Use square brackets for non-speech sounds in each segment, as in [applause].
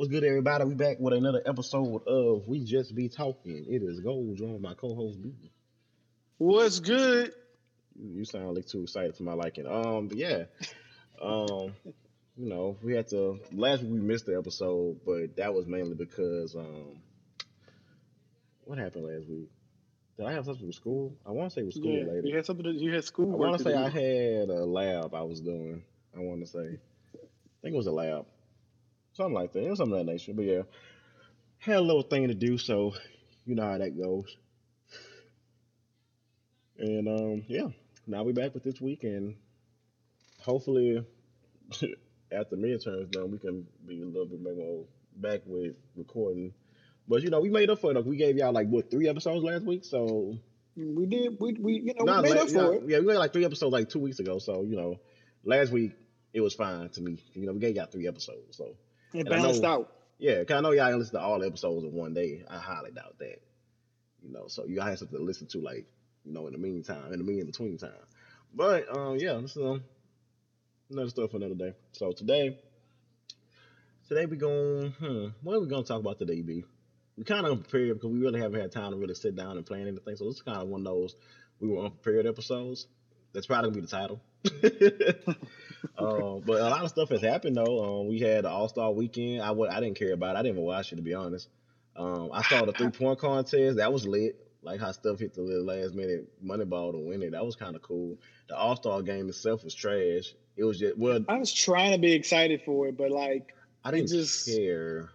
What's good, everybody? We back with another episode of We Just Be Talking. It is Gold, joined by co-host B. What's good? You, sound like too excited for my liking. Um, but yeah, um, you know, we had to last week we missed the episode, but that was mainly because um, what happened last week? Did I have something with school? I want to say it was school Yeah, related. you had something. To, you had school. I want to say I had a lab I was doing. I want to say, I think it was a lab, something like that. It was something of that nature. But yeah, had a little thing to do, so you know how that goes. And um, yeah, now we back with this week, and hopefully, [laughs] after midterms done, we can be a little bit more back with recording. But you know, we made up for it. We gave y'all like what three episodes last week, so We did. We we you know we made la- up for yeah, it. Yeah, we made like three episodes like two weeks ago. So you know, last week it was fine to me. You know, we gave y'all three episodes. So It balanced know- out. yeah, 'cause I know y'all listen to all the episodes in one day. I highly doubt that. You know, so you gotta have something to listen to, like you know, in the meantime, in the mean in between time. But um, yeah, this is um, another story for another day. So today, today we going. Hmm, what are we gonna talk about today, B? We kind of unprepared because we really haven't had time to really sit down and plan anything. So this is kind of one of those we were unprepared episodes. That's probably gonna be the title. [laughs] um, but a lot of Steph has happened though. Um, we had the All Star Weekend. I would I didn't care about. it. I didn't even watch it to be honest. Um, I saw the three point contest. That was lit. Like how stuff hit the little last minute money ball to win it. That was kind of cool. The All Star game itself was trash. It was just well, I was trying to be excited for it, but like I didn't just- care.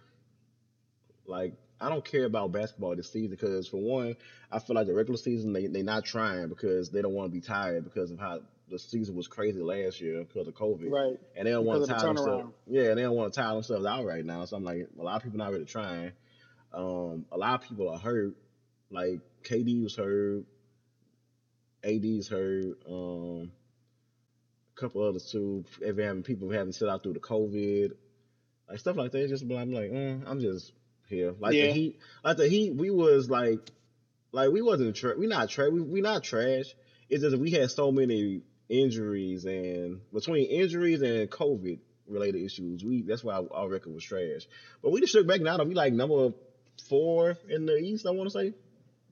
Like I don't care about basketball this season because for one, I feel like the regular season they they not trying because they don't want to be tired because of how the season was crazy last year because of COVID. right. And they don't want to Because tire of the themselves. Yeah, they don't want to tire themselves out right now. So I'm like, a lot of people not really trying. Um, a lot of people are hurt. Like KD was hurt, AD's hurt. Um, a couple others too. If having people having sit out through the COVID, like stuff like that. Just I'm like, mm, I'm just here. Like the Heat, like the Heat, we was like, like we wasn't tra- we not trash. We, we not trash. It's just we had so many injuries and between injuries and COVID related issues, we that's why our, our record was trash. But we just shook back now. We like number four in the East. I want to say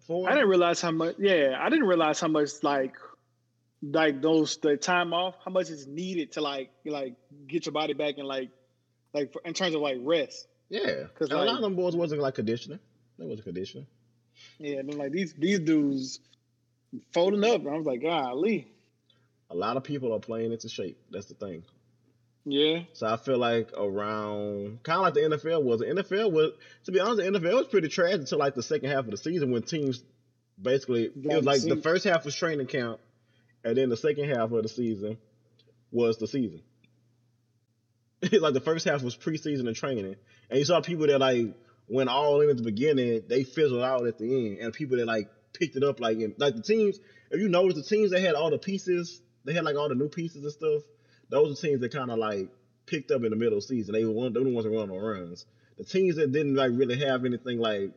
four. I didn't realize how much. Yeah, I didn't realize how much like like those the time off, how much is needed to like like get your body back and like like for, in terms of like rest. Yeah, 'Cause, And a lot of them boys wasn't like conditioning. They wasn't conditioning. Yeah, and then like these these dudes folding up, and I was like, golly. A lot of people are playing into shape. That's the thing. Yeah, So I feel like around kind of like the NFL was. The NFL was, to be honest, the NFL was pretty trash until like the second half of the season when teams basically it was like the first half was training camp, and then the second half of the season was the season. [laughs] like the first half was preseason and training, and you saw people that like went all in at the beginning, they fizzled out at the end, and people that like picked it up like in, like the teams. If you notice, the teams that had all the pieces, they had like all the new pieces and stuff. Those are teams that kind of like picked up in the middle of the season. They were one, they were the ones that run on runs. The teams that didn't like really have anything like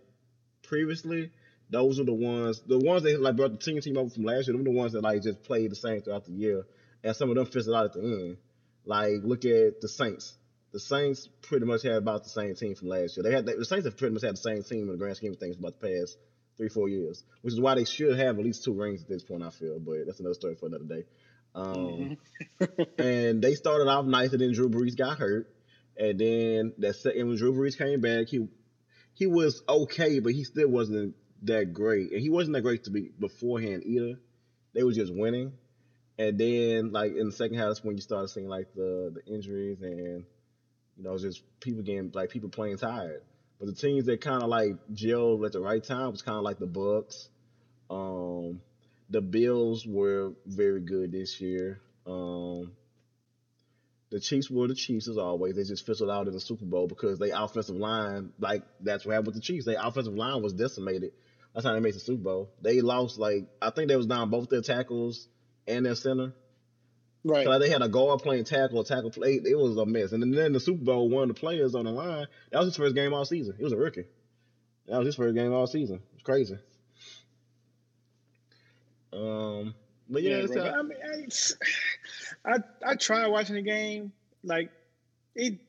previously, those are the ones. The ones that like brought the team team over from last year. Them the ones that like just played the same throughout the year, and some of them fizzled out at the end. Like look at the Saints. The Saints pretty much had about the same team from last year. They had the Saints have pretty much had the same team in the grand scheme of things about the past three four years, which is why they should have at least two rings at this point. I feel, but that's another story for another day. Um, [laughs] and they started off nice, and then Drew Brees got hurt, and then that second when Drew Brees came back, he he was okay, but he still wasn't that great, and he wasn't that great to be beforehand either. They were just winning, and then like in the second half, when you started seeing like the the injuries and you know just people getting like people playing tired. But the teams that kind of like gelled at the right time was kind of like the Bucs. Um, the Bills were very good this year. Um, the Chiefs were the Chiefs as always. They just fizzled out in the Super Bowl because they offensive line, like that's what happened with the Chiefs. Their offensive line was decimated. That's how they made the Super Bowl. They lost like I think they was down both their tackles and their center. right. So like, they had a guard playing tackle, a tackle play. It was a mess. And then the Super Bowl, one of the players on the line, that was his first game all season. He was a rookie. That was his first game all season. It's crazy. Um, but yeah, bro, uh, I mean, I, [sighs] I I tried watching the game. Like it,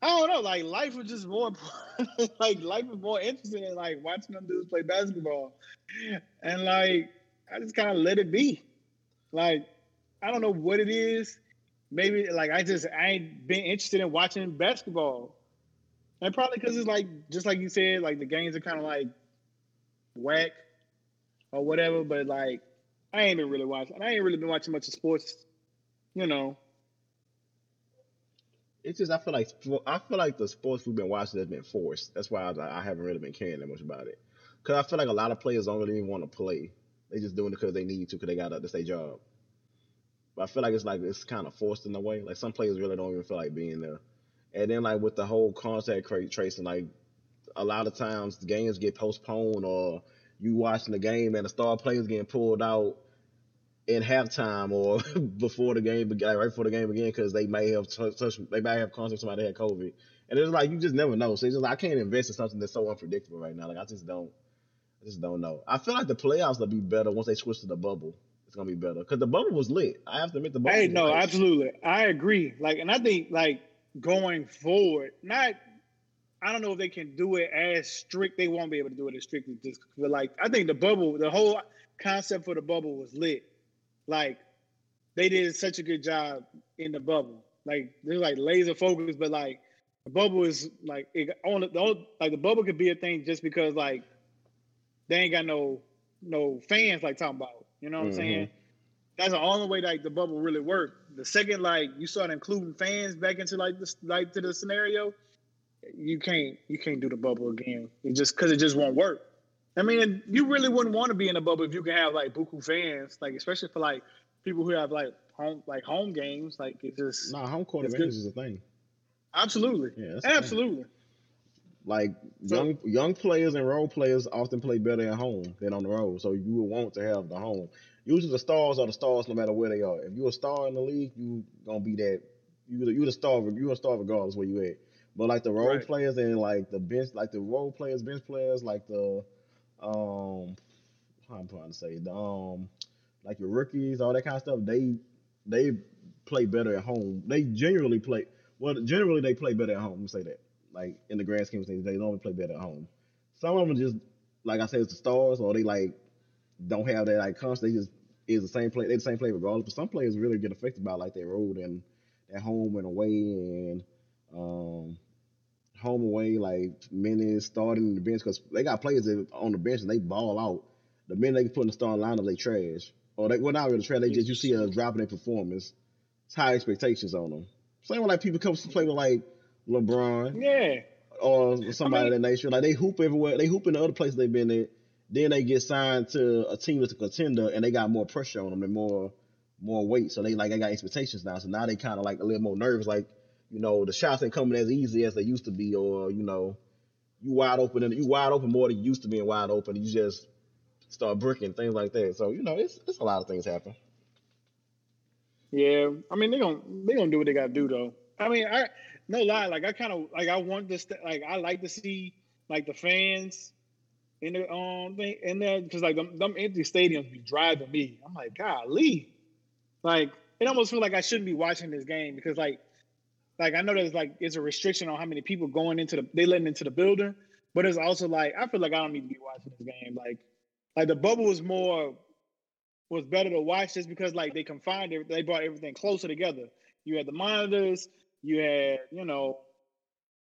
I don't know. Like life was just more [laughs] like life was more interesting than like watching them dudes play basketball, and like I just kind of let it be. Like I don't know what it is. Maybe like I just I ain't been interested in watching basketball, and probably because it's like just like you said, like the games are kind of like whack or whatever. But like I ain't been really watching. I ain't really been watching much of sports. You know, It's just I feel like I feel like the sports we've been watching has been forced. That's why I, I haven't really been caring that much about it. Cause I feel like a lot of players don't really even want to play. They just doing it because they need to, because they got to. Their job. But I feel like it's like it's kind of forced in a way. Like some players really don't even feel like being there. And then like with the whole contact tracing, like a lot of times the games get postponed or you watching the game and the star players getting pulled out in halftime or [laughs] before the game like right before the game began, because they may have touched, they may have contact somebody had COVID. And it's like you just never know. So it's just like I can't invest in something that's so unpredictable right now. Like I just don't, I just don't know. I feel like the playoffs will be better once they switch to the bubble. It's gonna be better because the bubble was lit. I have to admit the bubble. Hey, no, nice. absolutely. I agree. Like, and I think like going forward, not I don't know if they can do it as strict. They won't be able to do it as strictly just but like I think the bubble, the whole concept for the bubble was lit. Like they did such a good job in the bubble. Like they're like laser focused, but like the bubble is like it only the like the bubble could be a thing just because like they ain't got no no fans like talking about. You know what Mhm. I'm saying? That's the only way like the bubble really worked. The second like you start including fans back into like this like to the scenario, you can't you can't do the bubble again. It just because it just won't work. I mean, you really wouldn't want to be in a bubble if you can have like buku fans, like especially for like people who have like home like home games. Like it just Nah, home court It's advantage good. is a thing. absolutely, Yeah, that's a thing. Like young young players and role players often play better at home than on the road. So you would want to have the home. Usually the stars are the stars no matter where they are. If you're a star in the league, you gonna be that. You you the star. You a star regardless where you at. But like the role Right. players and like the bench, like the role players, bench players, like the um, I'm trying to say the um, like your rookies, all that kind of stuff. They they play better at home. They generally play well. Generally they play better at home. Let me say that. Like in the grand scheme of things, they normally play better at home. Some of them just like I said, it's the stars, or they like don't have that like constant. They just is the same play. They the same play regardless. But some players really get affected by like their road and at home and away and um home away like minutes starting in the bench because they got players that on the bench and they ball out. The minute they can put in the starting lineup, they trash. Or they well not really trash. They just you see a drop in their performance. It's high expectations on them. Same with like people come to play with like LeBron Yeah, or somebody I mean- of that nature. Like they hoop everywhere. They hoop in the other places they've been at. Then they get signed to a team that's a contender, and they got more pressure on them and more more weight. So they like they got expectations now. So now they kind of like a little more nervous. Like you know the shots ain't coming as easy as they used to be, or you know you wide open and you wide open more than you used to being wide open. You just start bricking things like that. So you know it's it's a lot of things happen. yeah. I mean, they gonna they gonna do what they gotta do though. I mean, I no lie. Like I kind of like I want this. Like I like to see like the fans in the um thing in there because like them, them empty stadiums be driving me. I'm like, golly, like it almost feel like I shouldn't be watching this game because like like I know there's like it's a restriction on how many people going into the they letting into the building, but it's also like I feel like I don't need to be watching this game. Like like the bubble was more was better to watch just because like they confined it, they brought everything closer together. You had the monitors, you had you know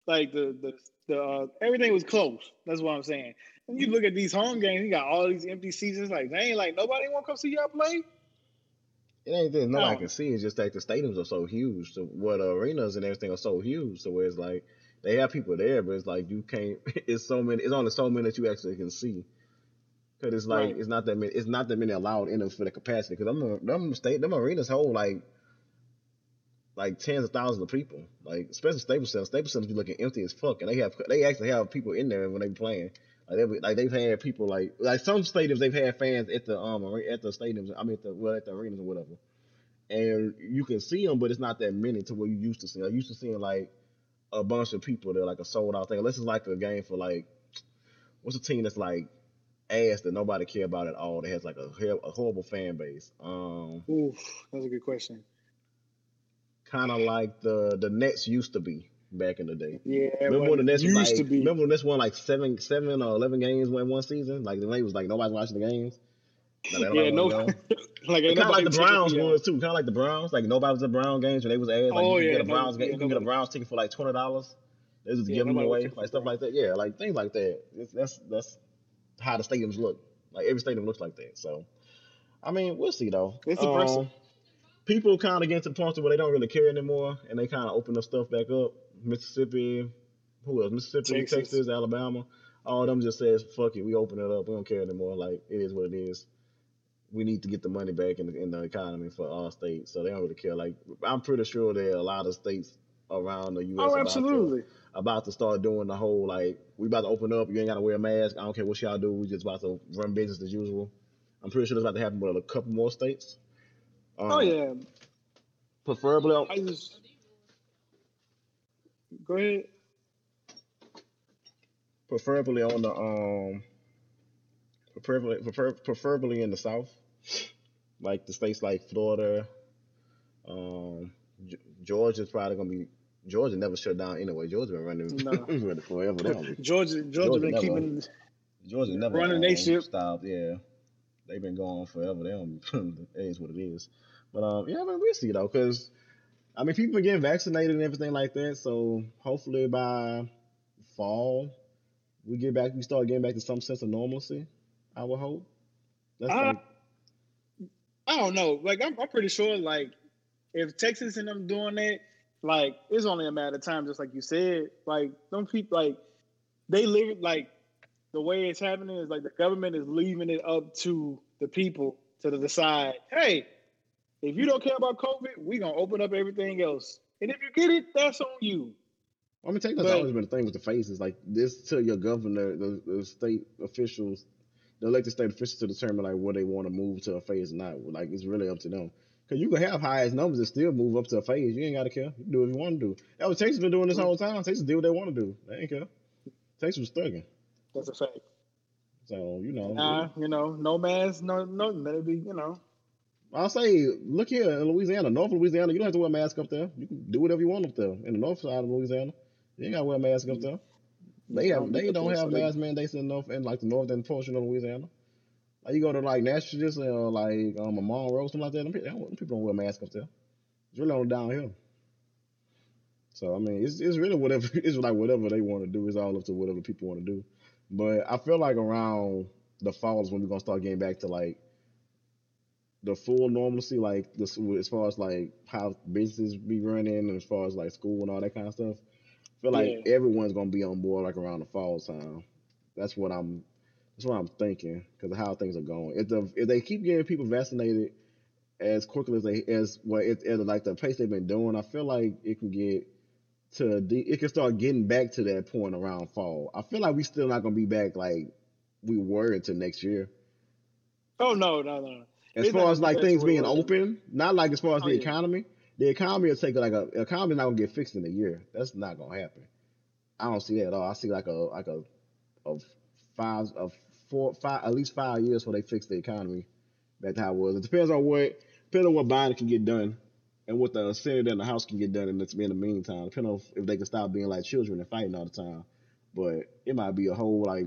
like the the the uh, everything was close. That's what I'm saying. And you look at these home games, you got all these empty seats. It's like, ain't like nobody want to come see y'all play. It ain't that nobody No. can see. It's just that the stadiums are so huge. So what the arenas and everything are so huge. So where it's like they have people there, but it's like you can't. [laughs] It's so many. It's only so many that you actually can see. Cause it's like Right. it's not that many. It's not that many allowed in them for the capacity. Cause them them state them arenas hold like like tens of thousands of people. Like especially Staples Center. Staples Center be looking empty as fuck, and they have they actually have people in there when they playing. Like they like they've had people like like some stadiums they've had fans at the um at the stadiums. I mean at the well at the arenas or whatever, and you can see them, but it's not that many to what you used to see. I used to seeing like a bunch of people that like a sold out thing. Unless it's like a game for like what's a team that's like ass that nobody care about at all. That has like a, a horrible fan base. Um, that's a good question. Kind of like the the Nets used to be. back in the day. Yeah, Remember when the Nets was used like, to be. remember when this won like seven, seven or eleven games in one season? Like the league was like nobody's watching the games. [laughs] Like, yeah, no, like Kind of like the Browns taking me was too. Kind of like the Browns. Like nobody was at Brown games when they was ads. Like Oh, you can yeah, get a no- Browns game. yeah, you can get a Browns ticket for like twenty dollars. They just Yeah, give them away, like stuff like that. Yeah, like things like that. It's, that's that's how the stadiums look. Like every stadium looks like that. So, I mean, we'll see though. It's impressive. People kind of get to the point where they don't really care anymore, and they kind of open up stuff back up. Mississippi, who else? Mississippi, Texas. Texas, Alabama. All of them just says, "Fuck it, we open it up. We don't care anymore. Like it is what it is. We need to get the money back in the, in the economy for all states, so they don't really care. Like I'm pretty sure there are a lot of states around the U.S. Oh, about to- absolutely. about to start doing the whole like we about to open up. You ain't got to wear a mask. I don't care what y'all do. We just about to run business as usual. I'm pretty sure that's about to happen with a couple more states. Um, Oh yeah, Preferably, I just go ahead. preferably on the um, preferably prefer, preferably in the South, like the states like Florida. Um, G- Georgia's probably gonna be. Georgia never shut down anyway. Georgia been running No. [laughs] running forever. They don't be- Georgia, Georgia, Georgia been never- keeping. Georgia never Running um, they ship. stopped. Yeah, they've been going forever. They don't. it is [laughs] what it is. But um, yeah, I mean, we'll see though, because I mean, people been getting vaccinated and everything like that. So hopefully by fall, we get back. We start getting back to some sense of normalcy. I would hope. That's Uh, like, I don't know. Like I'm, I'm pretty sure. Like if Texas and them doing that, like it's only a matter of time. Just like you said, like them people, like they live like the way it's happening is like the government is leaving it up to the people to decide. Hey, if you don't care about COVID, we're gonna open up everything else. And if you get it, that's on you. I mean, but- that's always been the thing with the faces. Like this, to your governor, the, the state officials, the elected state officials to determine like where they want to move to a phase or not. Like it's really up to them. Cause you can have highest numbers and still move up to a phase. You ain't gotta care. You can do what you want to do. That was Texas been doing this mm-hmm. whole time. Texas do what they want to do. They ain't care. Texas was thugging. That's a fact. So you know, Nah, you know, no mask, no, no, let it be. You know, I'll say, look here in Louisiana, North Louisiana, you don't have to wear a mask up there. You can do whatever you want up there. In the north side of Louisiana, you ain't gotta wear a mask up there. They have they don't have mask mandates in north in like the northern portion of Louisiana. Like you go to like Natchez or like um a Monroe, something like that. Them people, them people don't wear masks up there. It's really on downhill. So I mean, it's it's really whatever. [laughs] It's like whatever they want to do. It's all up to whatever people want to do. But I feel like around the fall is when we're gonna start getting back to like the full normalcy, like this as far as like how businesses be running, and as far as like school and all that kind of stuff. I feel like Yeah. everyone's gonna be on board like around the fall time. That's what I'm. That's what I'm thinking because of how things are going. If the if they keep getting people vaccinated as quickly as they as well at like the pace they've been doing, I feel like it can get to it can start getting back to that point around fall. I feel like we still not gonna be back like we were until next year. oh no, no, no. As It's far as like be back to things being was. open, not like as far as Oh, the yeah. economy. The economy will take like a economy's not gonna get fixed in a year. That's not gonna happen. I don't see that at all. I see like a like a of five of four five at least five years before they fix the economy back to how it was. It depends on what depends on what Biden can get done and what the Senate and the House can get done in the, in the meantime. Depending on if they can stop being like children and fighting all the time. But it might be a whole like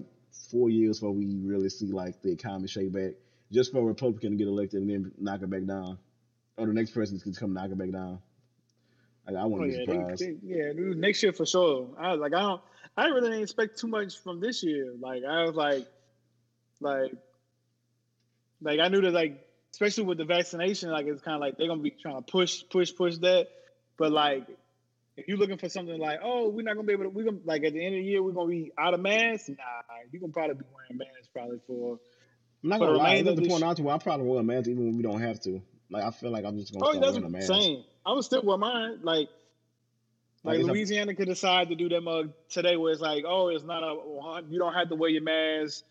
four years before we really see like the economy shake back. Just for a Republican to get elected and then knock it back down. Or the next person can come knock it back down. Like, I Oh wouldn't yeah, be surprised. they, yeah, dude, next year for sure. I was like, I don't, I really didn't expect too much from this year. Like, I was like, like, like I knew that, like, especially with the vaccination, like it's kind of like they're gonna be trying to push, push, push that. But like, if you're looking for something like, oh, we're not gonna be able to, we're gonna like at the end of the year we're gonna be out of masks. Nah, you gonna probably be wearing masks probably for. I'm not gonna lie. remainder At of the point out to where I probably wear a mask even when we don't have to. Like I feel like I'm just gonna Oh, that's wearing a what I'm mask. saying. I would still wear mine. Like, Like, like it's a- Louisiana could decide to do that mug today, where it's like, oh, it's not a, you don't have to wear your mask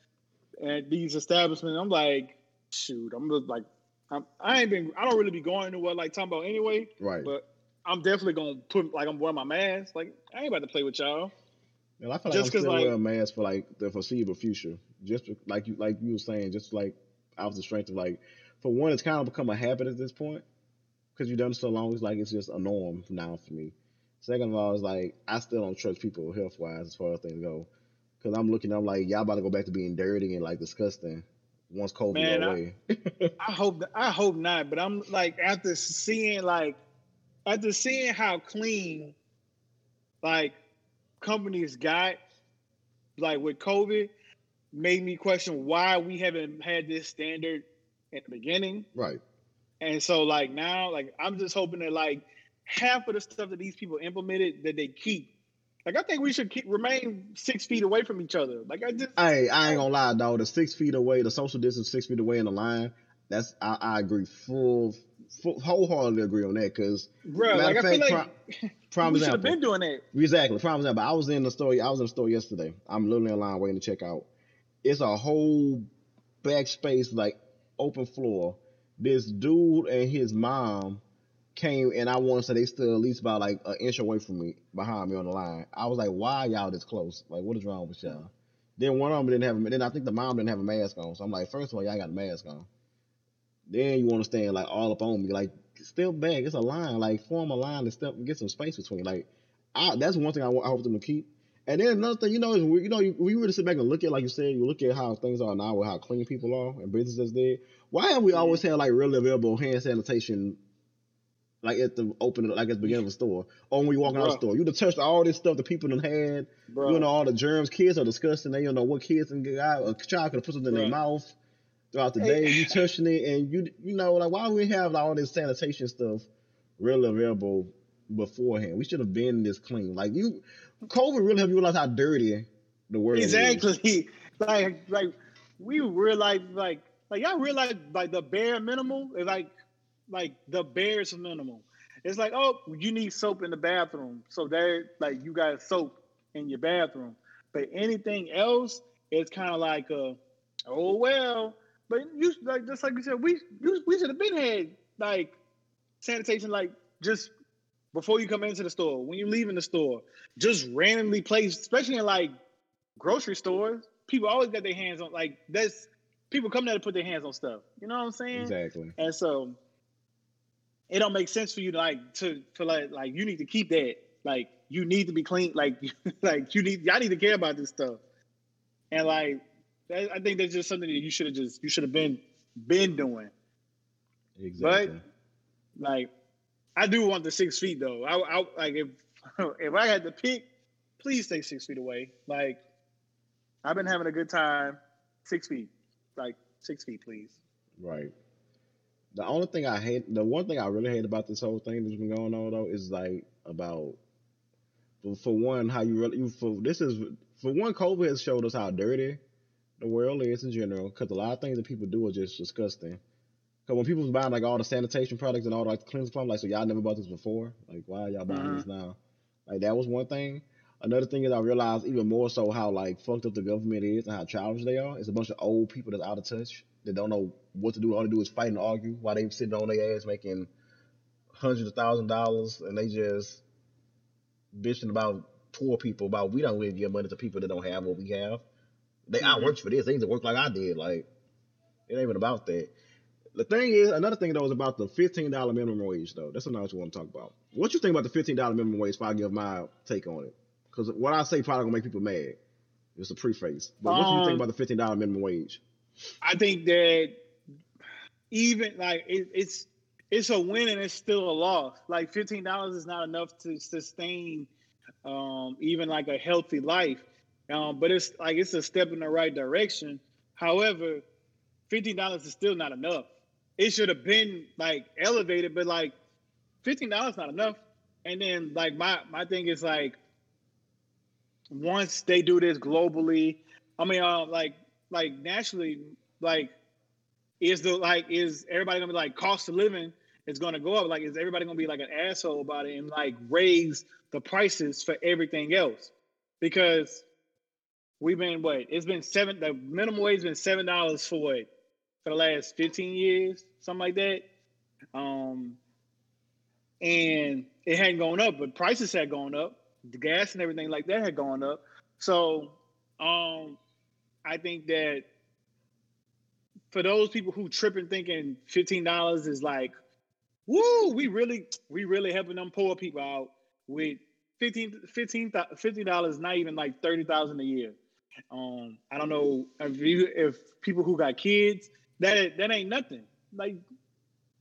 at these establishments. I'm like, shoot, I'm just like, I'm, I ain't been, I don't really be going to what like talking about anyway, Right. but I'm definitely gonna put like I'm wearing my mask. Like, I ain't about to play with y'all. And I feel like Just I'm still like- wearing a mask for like the foreseeable future. Just like you like you were saying, just like out of the strength of like for one, it's kind of become a habit at this point because you've done it so long. It's like it's just a norm now for me. Second of all, it's like I still don't trust people health wise as far as things go. Cause I'm looking, I'm like, y'all about to go back to being dirty and like disgusting once COVID Man, away. I, I hope I hope not, but I'm like after seeing like after seeing how clean like companies got like with COVID made me question why we haven't had this standard at the beginning. Right. And so like now, like I'm just hoping that like half of the stuff that these people implemented that they keep. Like I think we should keep remain six feet away from each other. Like I just Hey, I ain't gonna lie, dog. The six feet away, the social distance six feet away in the line, that's I, I agree full, full wholeheartedly agree on that because Bro, like I feel like prime [laughs] we should have been doing that. Exactly. Prime example. I was in the store. I was in the store yesterday. I'm literally in line waiting to check out. It's a whole backspace, like open floor. This dude and his mom came, and I want to say they stood at least about like an inch away from me, behind me on the line. I was like, "Why y'all this close? Like, what is wrong with y'all?" Then one of them didn't have. A, then I think the mom didn't have a mask on. So I'm like, first of all, y'all got a mask on. Then you want to stand like all up on me, like step back. It's a line, like form a line and step get some space between. Like, I, that's one thing I, want I hope them to keep. And then another thing, you know, is we, you know, we really sit back and look at, like you said, you look at how things are now with how clean people are and businesses did. Why have we always had like really available hand sanitation, like at the open, like at the beginning of a store, or when we walk out of the store? You have touched all this stuff that people done had. Bro. You know, all the germs. Kids are disgusting. They don't know what kids can get out. A child could put something Bro. in their mouth throughout the day. You [laughs] touching it, and you you know, like why we have all this sanitation stuff really available beforehand? We should have been this clean. Like you, COVID really helped you realize how dirty the world exactly. is. Exactly. [laughs] Like like we realize like like y'all realize like the bare minimal is like like the barest minimum. It's like oh you need soap in the bathroom, so there like you got soap in your bathroom. But anything else, it's kind of like a oh well. But you like just like you said, we you, we should have been had like sanitation like just before you come into the store, when you leave in the store, just randomly placed, especially in like grocery stores. People always got their hands on like that's people come there to put their hands on stuff. You know what I'm saying? Exactly. And so it don't make sense for you to like to for like like you need to keep that. Like you need to be clean. Like [laughs] like you need y'all need to care about this stuff. And like I think that's just something that you should have just you should have been been doing. Exactly. But like I do want the six feet though. I, I like if [laughs] if I had to pick, please stay six feet away. Like I've been having a good time. Six feet, like six feet, please. Right. The only thing I hate, the one thing I really hate about this whole thing that's been going on though, is like about for, for one how you really you for this is for one COVID has showed us how dirty the world is in general because a lot of things that people do are just disgusting. Cause when people was buying like all the sanitation products and all the like, cleansing products, like so y'all never bought this before. Like why y'all buying uh-huh. this now? Like that was one thing. Another thing is I realized even more so how like fucked up the government is and how childish they are. It's a bunch of old people that's out of touch that don't know what to do. All they do is fight and argue while they sitting on their ass making hundreds of thousand dollars and they just bitching about poor people about we don't really give money to people that don't have what we have. They mm-hmm. I worked for this. They need to work like I did. Like it ain't even about that. The thing is, another thing though is about the fifteen dollar minimum wage though. That's another thing you want to talk about. What you think about the fifteen dollar minimum wage? If I give my take on it, because what I say probably gonna make people mad. It's a preface. But what um, do you think um, about the fifteen dollar minimum wage? I think that even like it, it's it's a win and it's still a loss. Like fifteen dollars is not enough to sustain um, even like a healthy life. Um, but it's like it's a step in the right direction. However, fifteen dollars is still not enough it should have been like elevated, but like fifteen dollars not enough. And then like my my thing is like once they do this globally, I mean, uh, like like nationally, like is the like is everybody gonna be like cost of living is gonna go up? Like is everybody gonna be like an asshole about it and like raise the prices for everything else? Because we've been what it's been seven the minimum wage has been seven dollars for what for the last 15 years, something like that. Um, and it hadn't gone up, but prices had gone up. The gas and everything like that had gone up. So um, I think that for those people who tripping thinking $15 is like, woo, we really, we really helping them poor people out with 15 15 dollars, not even like thirty thousand a year. Um, I don't know if you if people who got kids that that ain't nothing. Like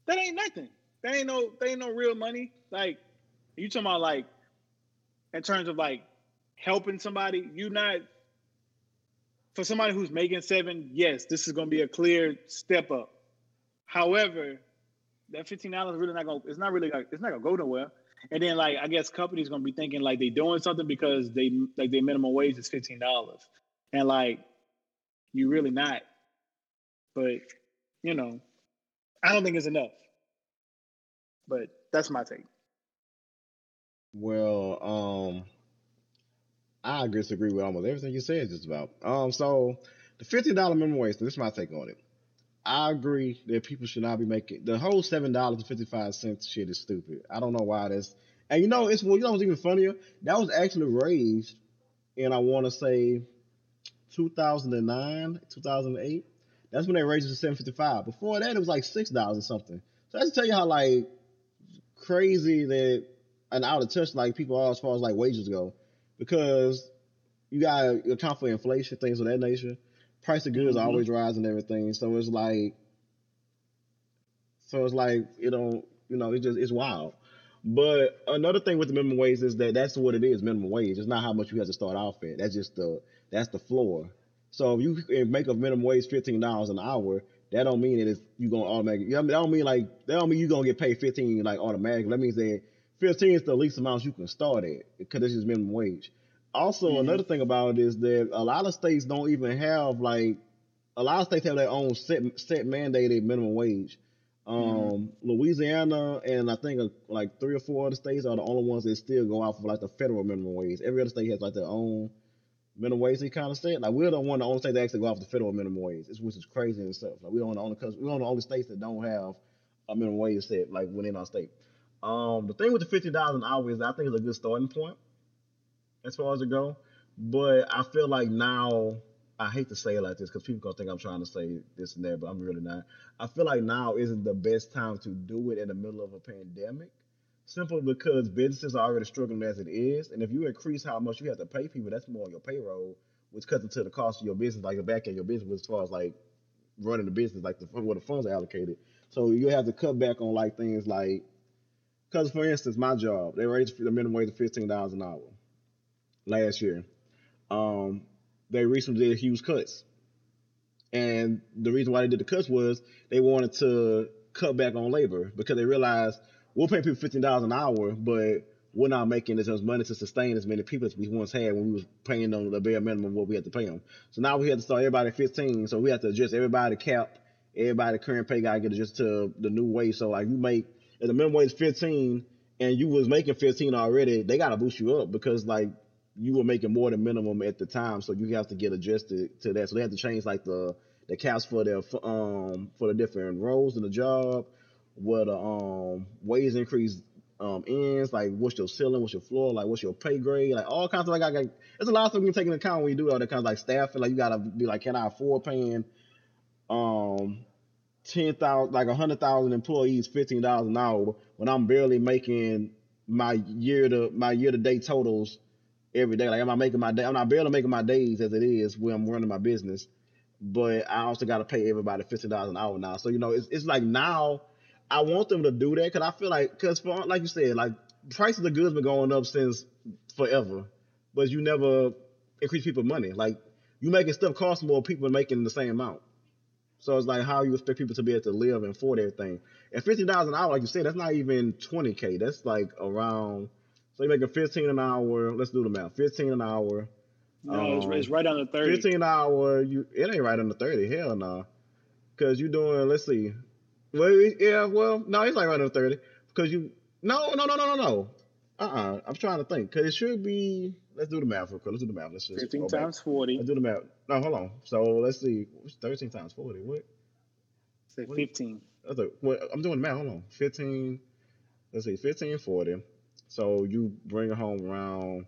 that ain't nothing. That ain't no that ain't no real money. Like you talking about like in terms of like helping somebody, you not for somebody who's making seven, yes, this is gonna be a clear step up. However, that fifteen dollars really not gonna it's not really like it's not gonna go nowhere. And then like I guess companies gonna be thinking like they're doing something because they like their minimum wage is fifteen dollars. And like you really not. But you know, I don't think it's enough. But that's my take. Well, um, I disagree with almost everything you said just about. Um, so the fifteen dollar minimum wage. This is my take on it. I agree that people should not be making the whole seven dollars and fifty five cents shit is stupid. I don't know why that's. And you know, it's well, you know what's even funnier? That was actually raised, and I want to say, two thousand and nine, two thousand and eight. That's when they raised it to seven fifty five. Before that, it was like six dollars or something. So that's to tell you how like crazy that and out of touch like people are as far as like wages go, because you got to account for inflation, things of that nature. Price of goods Mhm. always rise and everything, so it's like, so it's like you know, you know, it's just it's wild. But another thing with the minimum wage is that that's what it is, minimum wage. It's not how much you have to start off at. That's just the that's the floor. So if you make a minimum wage fifteen dollars an hour, that don't mean that it's you gonna automatically. You know, I mean, that don't mean like that don't mean you gonna get paid fifteen like automatically. That means that fifteen is the least amount you can start at because it's just minimum wage. Also, Mhm. another thing about it is that a lot of states don't even have like a lot of states have their own set set mandated minimum wage. Um, Louisiana and I think uh, like three or four other states are the only ones that still go out for like the federal minimum wage. Every other state has like their own minimum wage. They kind of said like we're the one the only state that actually go off the federal minimum wage, It's- which is crazy in itself. Like we're on the only we're on the only states that don't have a minimum wage set like within our state. Um, the thing with the fifty dollars an hour is I think it's a good starting point as far as it go. But I feel like now I hate to say it like this because people gonna think I'm trying to say this and that, but I'm really not. I feel like now isn't the best time to do it in the middle of a pandemic. Simply because businesses are already struggling as it is, and if you increase how much you have to pay people, that's more on your payroll, which cuts into the cost of your business, like the back end of your business, as far as like running the business, like the where the funds are allocated. So you have to cut back on like things like, because for instance, my job they raised the minimum wage to fifteen dollars an hour last year. Um, they recently did huge cuts, and the reason why they did the cuts was they wanted to cut back on labor because they realized we'll pay people fifteen dollars an hour, but we're not making as much money to sustain as many people as we once had when we was paying them the bare minimum what we had to pay them. So now we had to start everybody at fifteen. So we have to adjust everybody cap. Everybody current pay gotta get adjusted to the new wage. So like you make if the minimum wage is fifteen and you was making fifteen already, they gotta boost you up because like you were making more than minimum at the time, so you have to get adjusted to that. So they have to change like the the caps for their um for the different roles in the job, what the um wage increase um ends, like what's your ceiling, what's your floor, like what's your pay grade, like all kinds of like I got there's a lot of stuff you can take into account when you do all that kind of like staffing. Like you gotta be like, can I afford paying um ten thousand like a hundred thousand employees fifteen dollars an hour when I'm barely making my year to my year to day totals every day. Like, am I making my day? I'm not barely making my days as it is when I'm running my business, but I also got to pay everybody fifteen dollars an hour now. So you know, it's it's like now I want them to do that because I feel like because for like you said, like prices of goods been going up since forever, but you never increase people money. Like you making stuff cost more, people making the same amount. So it's like how you expect people to be able to live and afford everything. And fifteen dollars an hour, like you said, that's not even twenty k. That's like around. So you're making fifteen an hour. Let's do the math. Fifteen an hour. No, it's, Um, it's right under thirty. Fifteen an hour. You it ain't right on under thirty. Hell no. Cause you're doing. Let's see. Well, yeah. Well, no, it's like right under thirty. Because you. No, no, no, no, no, no. Uh, uh I'm trying to think. Cause it should be. Let's do the math real quick. Let's do the math. Let's just Fifteen go back. times forty. Let's do the math. No, hold on. So let's see. What's thirteen times forty? What? Say what- fifteen. That's a, what, I'm doing the math. Hold on. 15, let's see, 15, 40. So you bring it home around,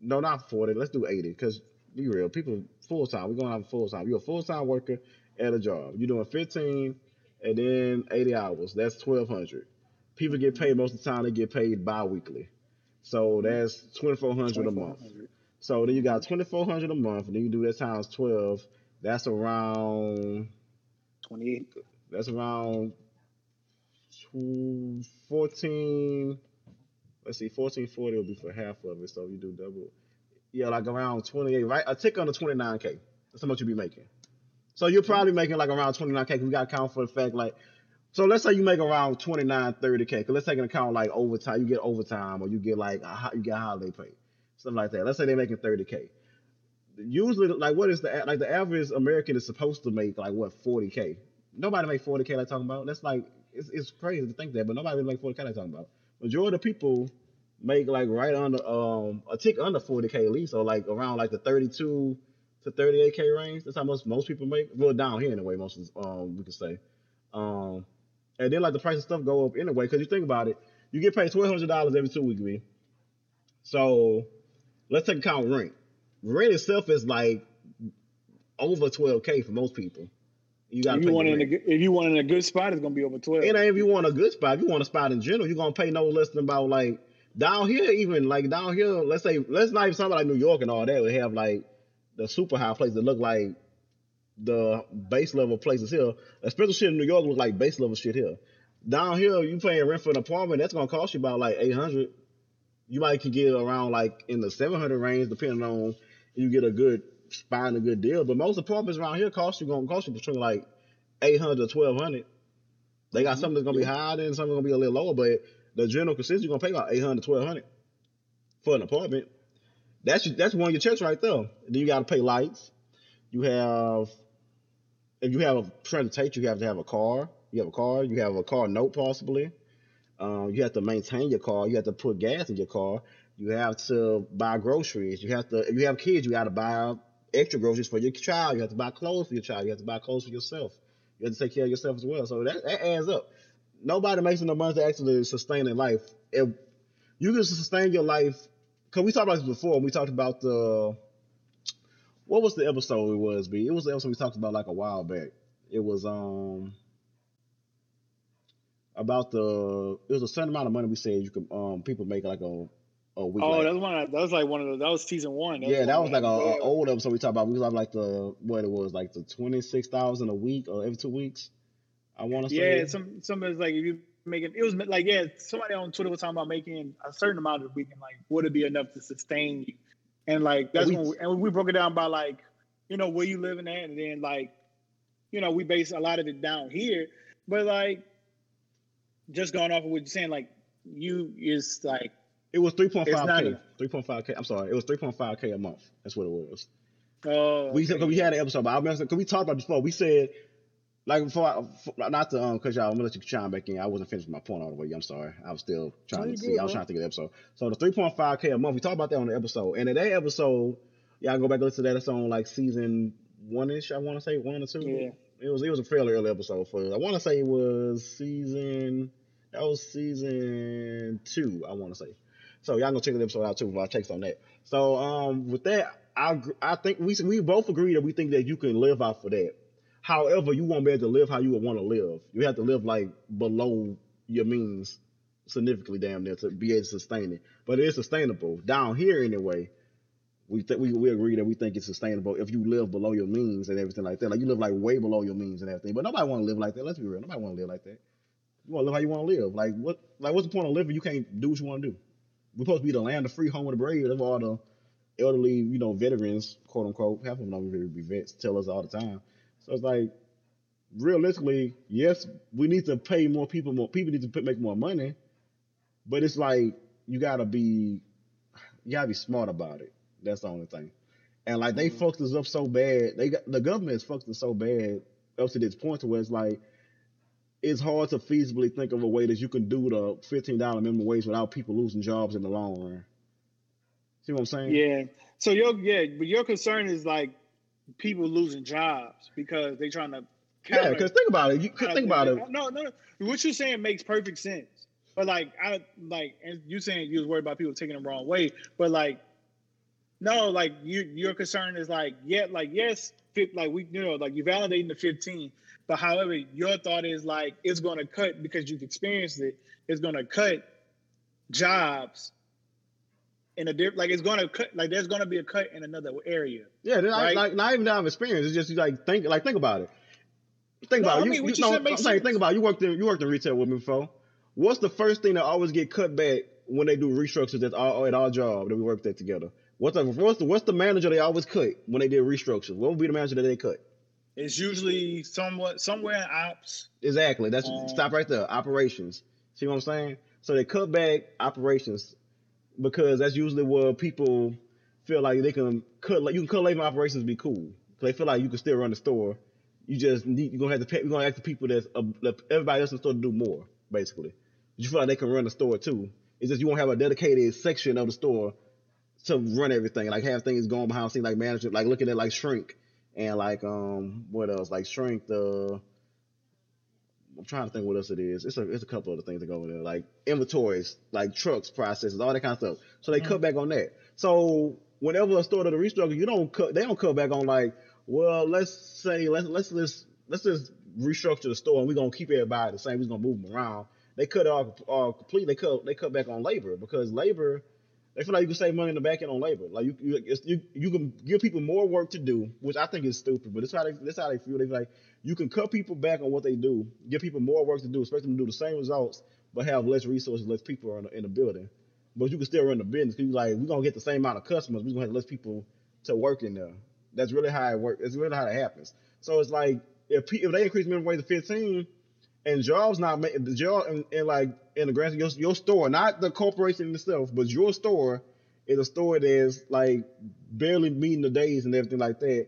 no, not 40. Let's do 80. Because be real, people full time. We're going to have a full time. You're a full time worker at a job. You're doing 15 and then 80 hours. That's 1200. People get paid most of the time, they get paid bi weekly. So that's twenty four hundred a month. So then you got twenty four hundred a month, and then you do that times twelve. That's around 28. that's around tw- fourteen. Let's see, fourteen forty will be for half of it. So you do double. Yeah, like around twenty eight, right? A tick under twenty nine k. That's how much you be making. So you're probably making like around twenty nine k. We got to count for the fact like. So let's say you make around 29, 30 k. Cause let's take into account like overtime. You get overtime, or you get like a, you get holiday pay, something like that. Let's say they're making thirty k. Usually, like what is the like the average American is supposed to make like what forty k. Nobody make forty k like talking about. That's like it's, it's crazy to think that, but nobody really make forty k like talking about. Majority of people make like right under um a tick under forty k at least, or like around like the thirty two to thirty eight k range. That's how much most people make. Well, down here anyway, most of um we could say. Um, and then like the price of stuff go up anyway, because you think about it, you get paid twelve hundred dollars every two weeks, man. So let's take account rent. Rent itself is like over twelve k for most people. You got If you want in a good, if you want in a good spot, it's gonna be over 12. It ain't if you want a good spot. If you want a spot in general, you're gonna pay no less than about like down here, even like down here. Let's say let's not even talk about like New York and all that. We have like the super high places that look like the base level places here. Especially shit in New York look like base level shit here. Down here, you paying rent for an apartment that's gonna cost you about like eight hundred. You might can get around like in the seven hundred range, depending on you get a good find a good deal. But most apartments around here cost you gonna cost you between like eight hundred to twelve hundred. They got Mhm. something that's gonna be higher than something gonna be a little lower, but the general consensus you're gonna pay about 800 to 1200 for an apartment. That's that's one of your checks right there. Then you gotta pay lights. You have if you have a transportation, you have to have a car. You have a car. You have a car note possibly. Um, you have to maintain your car. You have to put gas in your car. You have to buy groceries. You have to if you have kids, you got to buy extra groceries for your child. You have to buy clothes for your child. You have to buy clothes for yourself. You have to take care of yourself as well. So that, that adds up. Nobody makes enough money to actually sustain their life. If you can sustain your life, because we talked about this before. We talked about the what was the episode it was? B. It was the episode we talked about like a while back. It was um about the it was a certain amount of money we said you could um people make like a a week. oh, like- that was one. Of, that was like one of the. That was season one. yeah, that was like a, a old episode we talked about. We was like the what it was like the twenty six thousand a week or every two weeks. I want to say. Yeah, some somebody's like if you making it was like yeah, somebody on Twitter was talking about making a certain amount of week and like would it be enough to sustain you? And like that's we- when we, and we broke it down by like you know where you living at, and then like you know we base a lot of it down here, but like just going off of what you're saying, like you is like It was three point five k. Three point five k. I'm sorry. It was three point five k a month. That's what it was. oh We okay. we had an episode, but I remember because we talked about this before. We said like before, I, for, not to um, cause y'all, I'm gonna let you chime back in. I wasn't finished with my point all the way. I'm sorry. I was still trying No, to see. good, I was trying to think of the episode. So the three point five k a month. We talked about that on the episode, and in that episode, y'all go back and listen to that. It's on like season one ish. I want to say one or two. yeah. It was it was a fairly early episode for. I want to say it was season. That was season two. I want to say. So y'all gonna check the episode out too for our takes on that. So um with that, I I think we we both agree that we think that you can live off of that. However, you won't be able to live how you would want to live. You have to live like below your means significantly damn near to be able to sustain it. But it is sustainable down here anyway. We think we we agree that we think it's sustainable if you live below your means and everything like that. Like you live like way below your means and everything. But nobody want to live like that. Let's be real. Nobody want to live like that. You want to live how you want to live. Like what? Like what's the point of living? You can't do what you want to do. We're supposed to be the land of free, home of the brave. What all the elderly, you know, veterans, quote unquote, half of them don't even be vets, tell us all the time. So it's like, realistically, yes, we need to pay more people. More people need to put, make more money, but it's like you gotta be, you gotta be smart about it. That's the only thing. And like they Mhm. fucked us up so bad. They got the government has fucked us so bad up to this point to where it's like it's hard to feasibly think of a way that you can do the fifteen dollar minimum wage without people losing jobs in the long run. See what I'm saying? Yeah. So your yeah, but your concern is like people losing jobs because they're trying to Yeah, because think about it. You could think about it. No, no, what you're saying makes perfect sense. But like, I like, and you saying you was worried about people taking the wrong way. But like, no, like you, your concern is like, yeah, like yes, fit, like we, you know, like you validating the 15. But however, your thought is like it's going to cut because you've experienced it. It's going to cut jobs in a different like it's gonna cut like there's gonna be a cut in another area. Yeah, Right. like not even that experience. It's just like think like think about it. Think No, about I mean, you, you no, said I'm saying, think about it. you worked in you worked in retail with me before. What's the first thing that always get cut back when they do restructures at our at our job that we worked at together? What's the what's the what's the manager they always cut when they did restructures? What would be the manager that they cut? It's usually somewhat somewhere in ops. Exactly. That's Um, stop right there. Operations. See what I'm saying? So they cut back operations because that's usually where people feel like they can cut. Like you can cut labor operations, be cool. They feel like you can still run the store. You just need. You're gonna have to pay. You're gonna ask the people that's uh, everybody else in the store to do more, basically. But you feel like they can run the store too. It's just you won't have a dedicated section of the store to run everything. Like have things going behind the scenes, like management, like looking at like shrink and like um what else? Like shrink the. I'm trying to think what else it is. It's a it's a couple other things that go in there, like inventories, like trucks, processes, all that kind of stuff. So they cut mm-hmm. back on that. So whenever a store does a restructure, you don't cut. They don't cut back on like, well, let's say let's let's let's let's just restructure the store and we're gonna keep everybody the same. We're gonna move them around. They cut it all, all uh, complete. They cut they cut back on labor because labor. They feel like you can save money in the back end on labor. Like you, you, you, you can give people more work to do, which I think is stupid. But that's how they, that's how they feel. They feel like you can cut people back on what they do, give people more work to do, expect them to do the same results, but have less resources, less people in the, in the building. But you can still run the business because you like we're gonna get the same amount of customers. We're gonna have less people to work in there. That's really how it works. It's really how it happens. So it's like if if they increase minimum wage to 15, and jobs not ma- the job and, and like in the grand your, your store, not the corporation itself, but your store is a store that's like barely meeting the days and everything like that.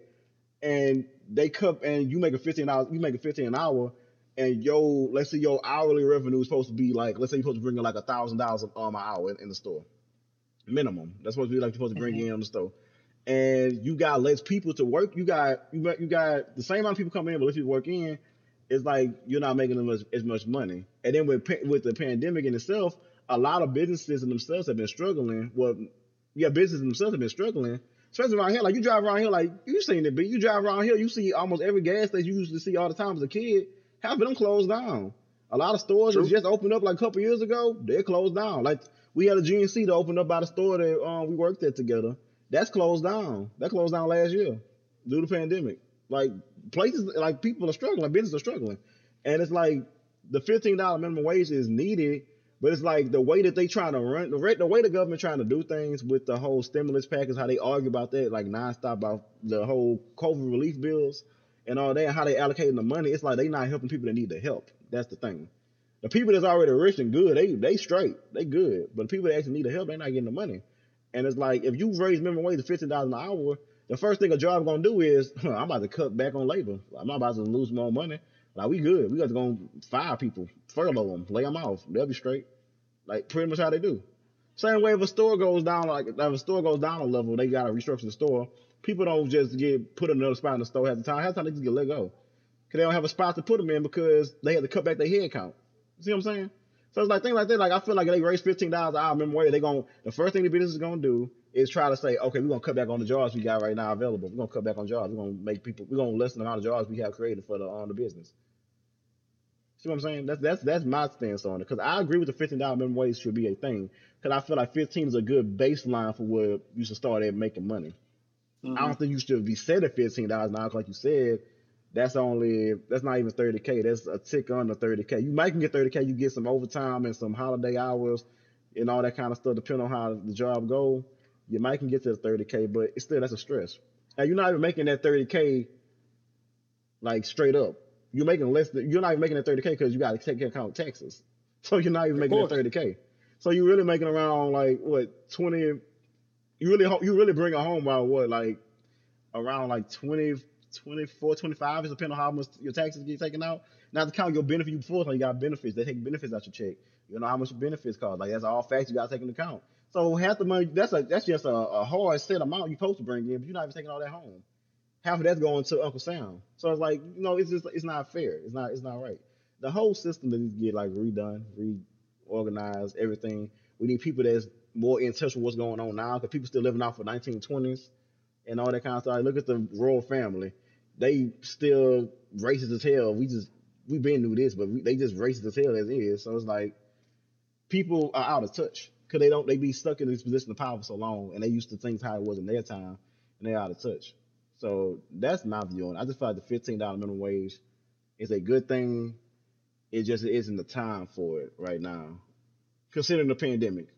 And they cut and you make a fifteen hours, you make a fifteen an hour, and yo, let's say your hourly revenue is supposed to be like let's say you're supposed to bring in like a thousand dollars um an hour in, in the store, minimum. That's supposed to be like you're supposed to bring in on the store. And you got less people to work. You got you got you got the same amount of people coming in, but less people work in it's like you're not making as much, as much money. And then with with the pandemic in itself, a lot of businesses in themselves have been struggling. Well, yeah, businesses themselves have been struggling, especially around here. Like you drive around here, like you seen it, but you drive around here, you see almost every gas station you used to see all the time as a kid. Half of them closed down. A lot of stores that just opened up like a couple years ago, they're closed down. Like we had a GNC to open up by the store that um, we worked at together. That's closed down. That closed down last year due to the pandemic. Like places, like people are struggling, businesses are struggling, and it's like the fifteen dollar minimum wage is needed, but it's like the way that they trying to run the the way the government trying to do things with the whole stimulus package, how they argue about that like nonstop about the whole COVID relief bills and all that, how they allocating the money. It's like they not helping people that need the help. That's the thing. The people that's already rich and good, they they straight, they good, but the people that actually need the help, they not getting the money. And it's like if you raise minimum wage to fifteen dollars an hour, the first thing a job gonna do is huh, [laughs] I'm about to cut back on labor. I'm about to lose more money. Like we good. We got to go fire people, furlough them, lay them off. They'll be straight. Like pretty much how they do. Same way if a store goes down, like if a store goes down a level, they gotta restructure the store. People don't just get put in another spot in the store half the time. Half the time they just get let go. Cause they don't have a spot to put them in because they had to cut back their head count. See what I'm saying? So it's like things like that. Like I feel like they raise fifteen dollars an hour minimum wage, they going the first thing the business is gonna do is try to say, okay, we're gonna cut back on the jobs we got right now available. We're gonna cut back on jobs. We're gonna make people. We're gonna lessen the amount of jobs we have created for the on the business. See what I'm saying? That's that's that's my stance on it. Because I agree with the fifteen dollar minimum wage should be a thing. Because I feel like fifteen is a good baseline for where you should start at making money. I mm-hmm. don't think you should be set at fifteen dollars an hour, like you said. That's only that's not even thirty k. That's a tick under thirty k. You might can get thirty k. You get some overtime and some holiday hours and all that kind of stuff, depending on how the job go. You might can get to the thirty k, but it's still that's a stress. And you're not even making that thirty k like straight up. You're making less. Than, you're not even making that thirty k because you got to take account taxes. [laughs] So you're not even Of making that thirty k. So you're really making around like what twenty. You really you really bring it home about what like around like 20, 24, 25, is depending on how much your taxes get taken out. Not to count your benefit, you before so you got benefits. They take benefits out your check. You know how much benefits cost. Like that's all facts you got to take into account. So half the money that's a that's just a, a hard set amount you're supposed to bring in, but you're not even taking all that home. Half of that's going to Uncle Sam. So it's like you know it's just it's not fair. It's not it's not right. The whole system needs to get like redone, reorganized, everything. We need people that's more in touch with what's going on now because people still living off of 1920s and all that kind of stuff. Look at the royal family; they still racist as hell. We just we been through this, but we, they just racist as hell as is. So it's like people are out of touch. Because they don't they be stuck in this position of power for so long, and they used to things how it was in their time, and they're out of touch. So that's my view on it. I just feel like the fifteen dollar minimum wage is a good thing. It just isn't the time for it right now, considering the pandemic.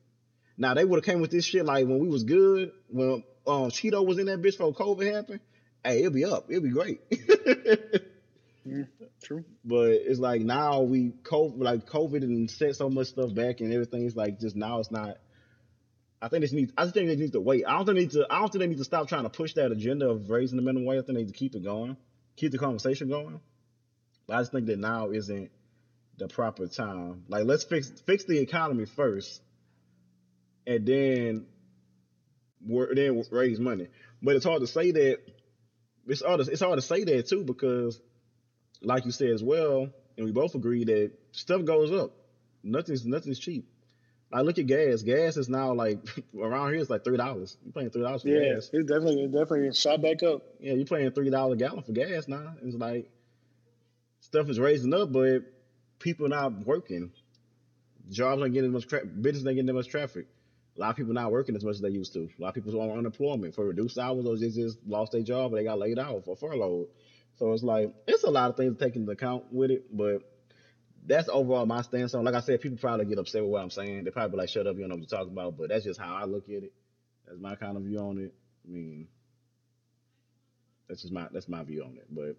Now they would have came with this shit like when we was good, when um Cheeto was in that bitch before COVID happened. Hey, it'll be up. It'll be great. [laughs] Yeah, true. But it's like now we COVID like COVID and set so much stuff back and everything. It's like just now it's not. I think this needs. I just think they need to wait. I don't think they need to. I don't think they need to stop trying to push that agenda of raising the minimum wage. I think they need to keep it going, keep the conversation going. But I just think that now isn't the proper time. Like let's fix fix the economy first, and then wor- then raise money. But it's hard to say that. It's hard. To, it's hard to say that too because like you said as well, and we both agree that stuff goes up. Nothing's nothing's cheap. Like look at gas. Gas is now like [laughs] around here it's like three dollars. You're paying three dollars for Yeah, gas. it definitely, it definitely shot back up. Yeah, you're paying three dollars a gallon for gas now. It's like stuff is raising up, but people not working. Jobs aren't getting as much tra- business ain't getting that much traffic. A lot of people not working as much as they used to. A lot of people are on unemployment for reduced hours or they just lost their job or they got laid off or furloughed. So it's like it's a lot of things to take into account with it, but that's overall my stance on. Like I said, people probably get upset with what I'm saying. They probably like, "Shut up, you don't know what you're talking about." But that's just how I look at it. That's my kind of view on it. I mean, that's just my that's my view on it. But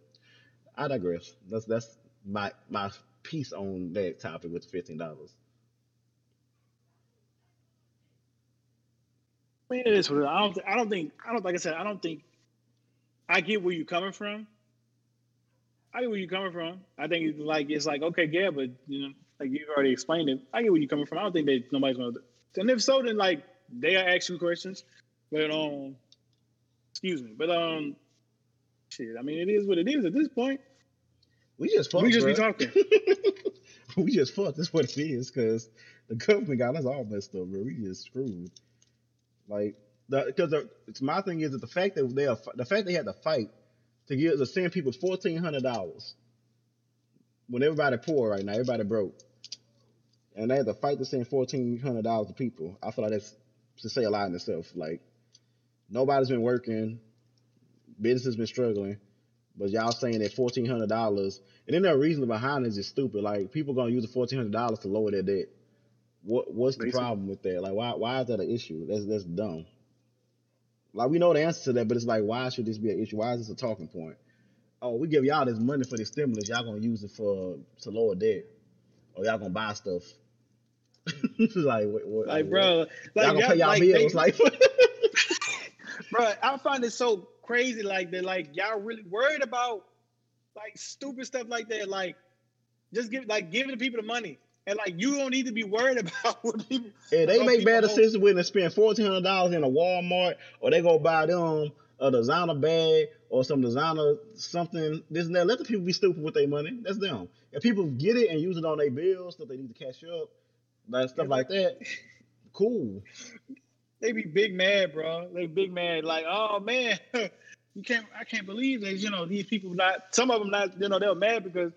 I digress. That's that's my my piece on that topic with the fifteen dollars. I mean, it is what. I don't. I don't think. I don't. Like I said, I don't think. I get where you're coming from. I get where you're coming from. I think it's like it's like okay, yeah, but you know, like you've already explained it. I get where you're coming from. I don't think that nobody's gonna. And if so, then like they are asking questions. But um, excuse me. But um, shit. I mean, it is what it is at this point. We just fucked. we just be talking. [laughs] we just fucked. That's what it is, because the government got us all messed up, bro. We just screwed. Like, because the, it's my thing is that the fact that they are, the fact they had to fight to give to send people fourteen hundred dollars when everybody poor right now, everybody broke, and they had to fight to send fourteen hundred dollars to people. I feel like that's to say a lot in itself. Like, nobody's been working, business has been struggling. But y'all saying that fourteen hundred dollars, and then the reason behind it is just stupid. Like people gonna use the fourteen hundred dollars to lower their debt. What what's the Basically. problem with that? Like why why is that an issue? That's that's dumb. Like we know the answer to that, but it's like why should this be an issue? Why is this a talking point? Oh, we give y'all this money for the stimulus. Y'all gonna use it for to lower debt, or y'all gonna buy stuff. [laughs] like what, what, Like, what? bro, y'all like, gonna y'all- pay y'all like, bills? they- like [laughs] bro, I find it so crazy. Like that, like y'all really worried about like stupid stuff like that. Like just give, like giving the people the money, and like you don't need to be worried [laughs] about what people. Yeah, they make bad decisions when they spend fourteen hundred dollars in a Walmart, or they go buy them a designer bag or some designer something. This and that. Let the people be stupid with their money. That's them. If people get it and use it on their bills, stuff they need to cash up, like stuff like that. Cool. They be big mad, bro. They big mad. Like, oh man, [laughs] you can't. I can't believe that. You know, these people not. Some of them not. You know, they're mad because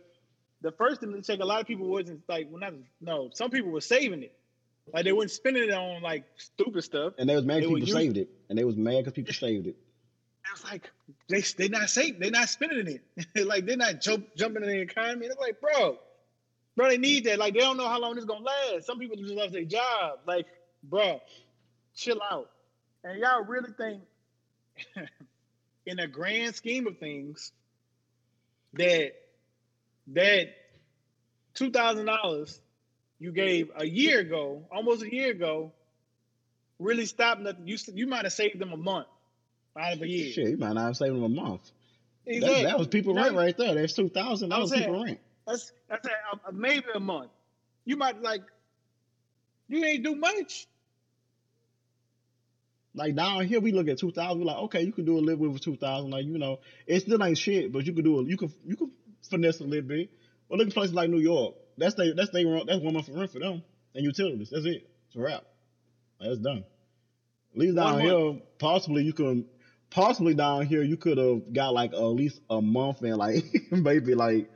the first thing to take a lot of people wasn't like. Well, not no. Some people were saving it. Like they weren't spending it on like stupid stuff. And they was mad They people saved it, and they was mad because people saved it. I was like they they not safe. They're not spending it. [laughs] like they're not jump, jumping in the economy. It's like, bro, bro, they need that. Like they don't know how long this gonna last. Some people just lost their job. Like, bro, chill out. And y'all really think, [laughs] in the grand scheme of things, that that two thousand dollars you gave a year ago, almost a year ago, really stopped nothing. You you might have saved them a month out of a year. Shit, you might not have saved them a month. That, Exactly. that was people rent right there. That's two thousand. That was saying- people rent. That's that's a, a, maybe a month. You might like. You ain't do much. Like down here, we look at two thousand. We're like, okay, you can do a little bit with two thousand. Like you know, it still ain't shit, but you can do it. You can you can finesse a little bit. But look at places like New York. That's they that's they that's one month of rent for them and utilities. That's it. It's a wrap. That's done. At least down here, possibly you can possibly down here you could have got like at least a month and like [laughs] maybe like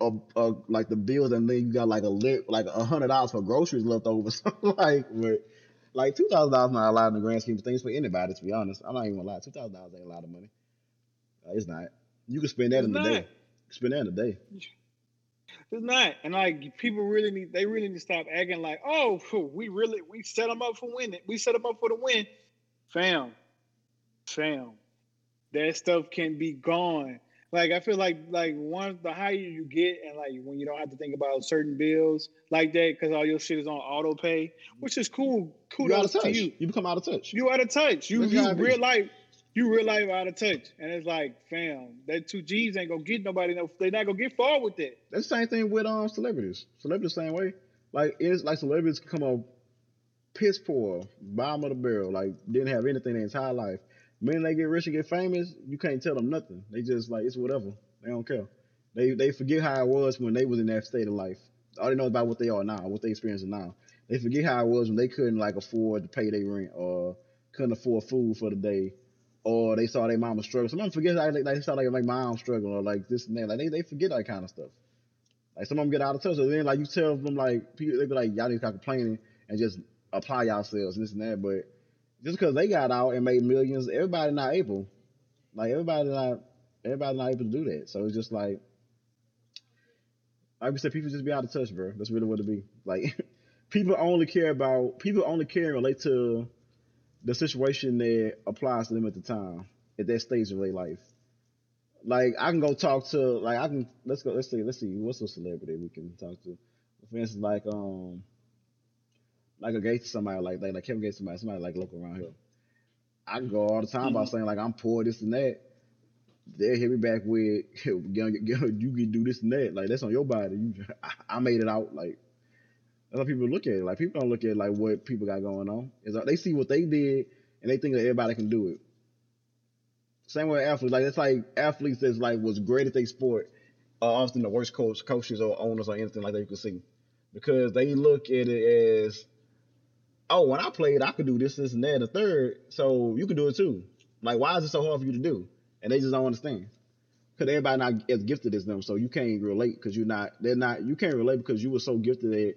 a, a, like the bills and then you got like a lit like a hundred dollars for groceries left over. [laughs] So like, but like two thousand dollars not a lot in the grand scheme of things for anybody. To be honest, I'm not even gonna lie. Two thousand dollars ain't a lot of money. Uh, it's not. You can spend that It's in not. day. Spend that in a day. It's not, and like people really need, they really need to stop acting like, oh, we really we set them up for winning. We set them up for the win, fam, fam. That stuff can be gone. Like I feel like like once the higher you get, and like when you don't have to think about certain bills like that, because all your shit is on auto pay, which is cool. You out of touch. to You. you. become out of touch. You out of touch. You That's you real life. You real life out of touch, and it's like, fam, that two G's ain't gonna get nobody. No, they not gonna get far with that. That's the same thing with um celebrities. Celebrities same way. Like it's like celebrities come up piss poor, bottom of the barrel, like didn't have anything their entire life. When they get rich and get famous, you can't tell them nothing. They just like it's whatever. They don't care. They they forget how it was when they was in that state of life. All they know about what they are now, what they experiencing now. They forget how it was when they couldn't like afford to pay their rent or couldn't afford food for the day. Or they saw their mama struggle. Some of them forget like they, they saw like my mom struggle or like this and that. Like they, they forget that kind of stuff. Like some of them get out of touch. So then like you tell them like people they be like y'all need to stop complaining and just apply yourselves and this and that. But just because they got out and made millions, everybody not able. Like everybody not everybody not able to do that. So it's just like like we said, people just be out of touch, bro. That's really what it be. Like [laughs] people only care about people only care and relate to the situation that applies to them at the time at that stage of their life. Like I can go talk to like I can let's go let's see let's see what's a celebrity we can talk to. For instance, like um like a Gates somebody like like, like Kevin Gates somebody somebody like local around here. I can go all the time about saying like I'm poor this and that. They hit me back with [laughs] you can do this and that. Like that's on your body. You, [laughs] I, I made it out. Like that's how people look at it. Like people don't look at like what people got going on. Is like, they see what they did and they think that everybody can do it. Same way athletes. Like it's like athletes that's like was great at their sport are often the worst coach, coaches or owners or anything like that you can see, because they look at it as, oh, when I played, I could do this, this, and that, the third, so you can do it too. Like, why is it so hard for you to do? And they just don't understand. Because everybody not as gifted as them, so you can't relate because you're not. They're not. You can't relate because you were so gifted at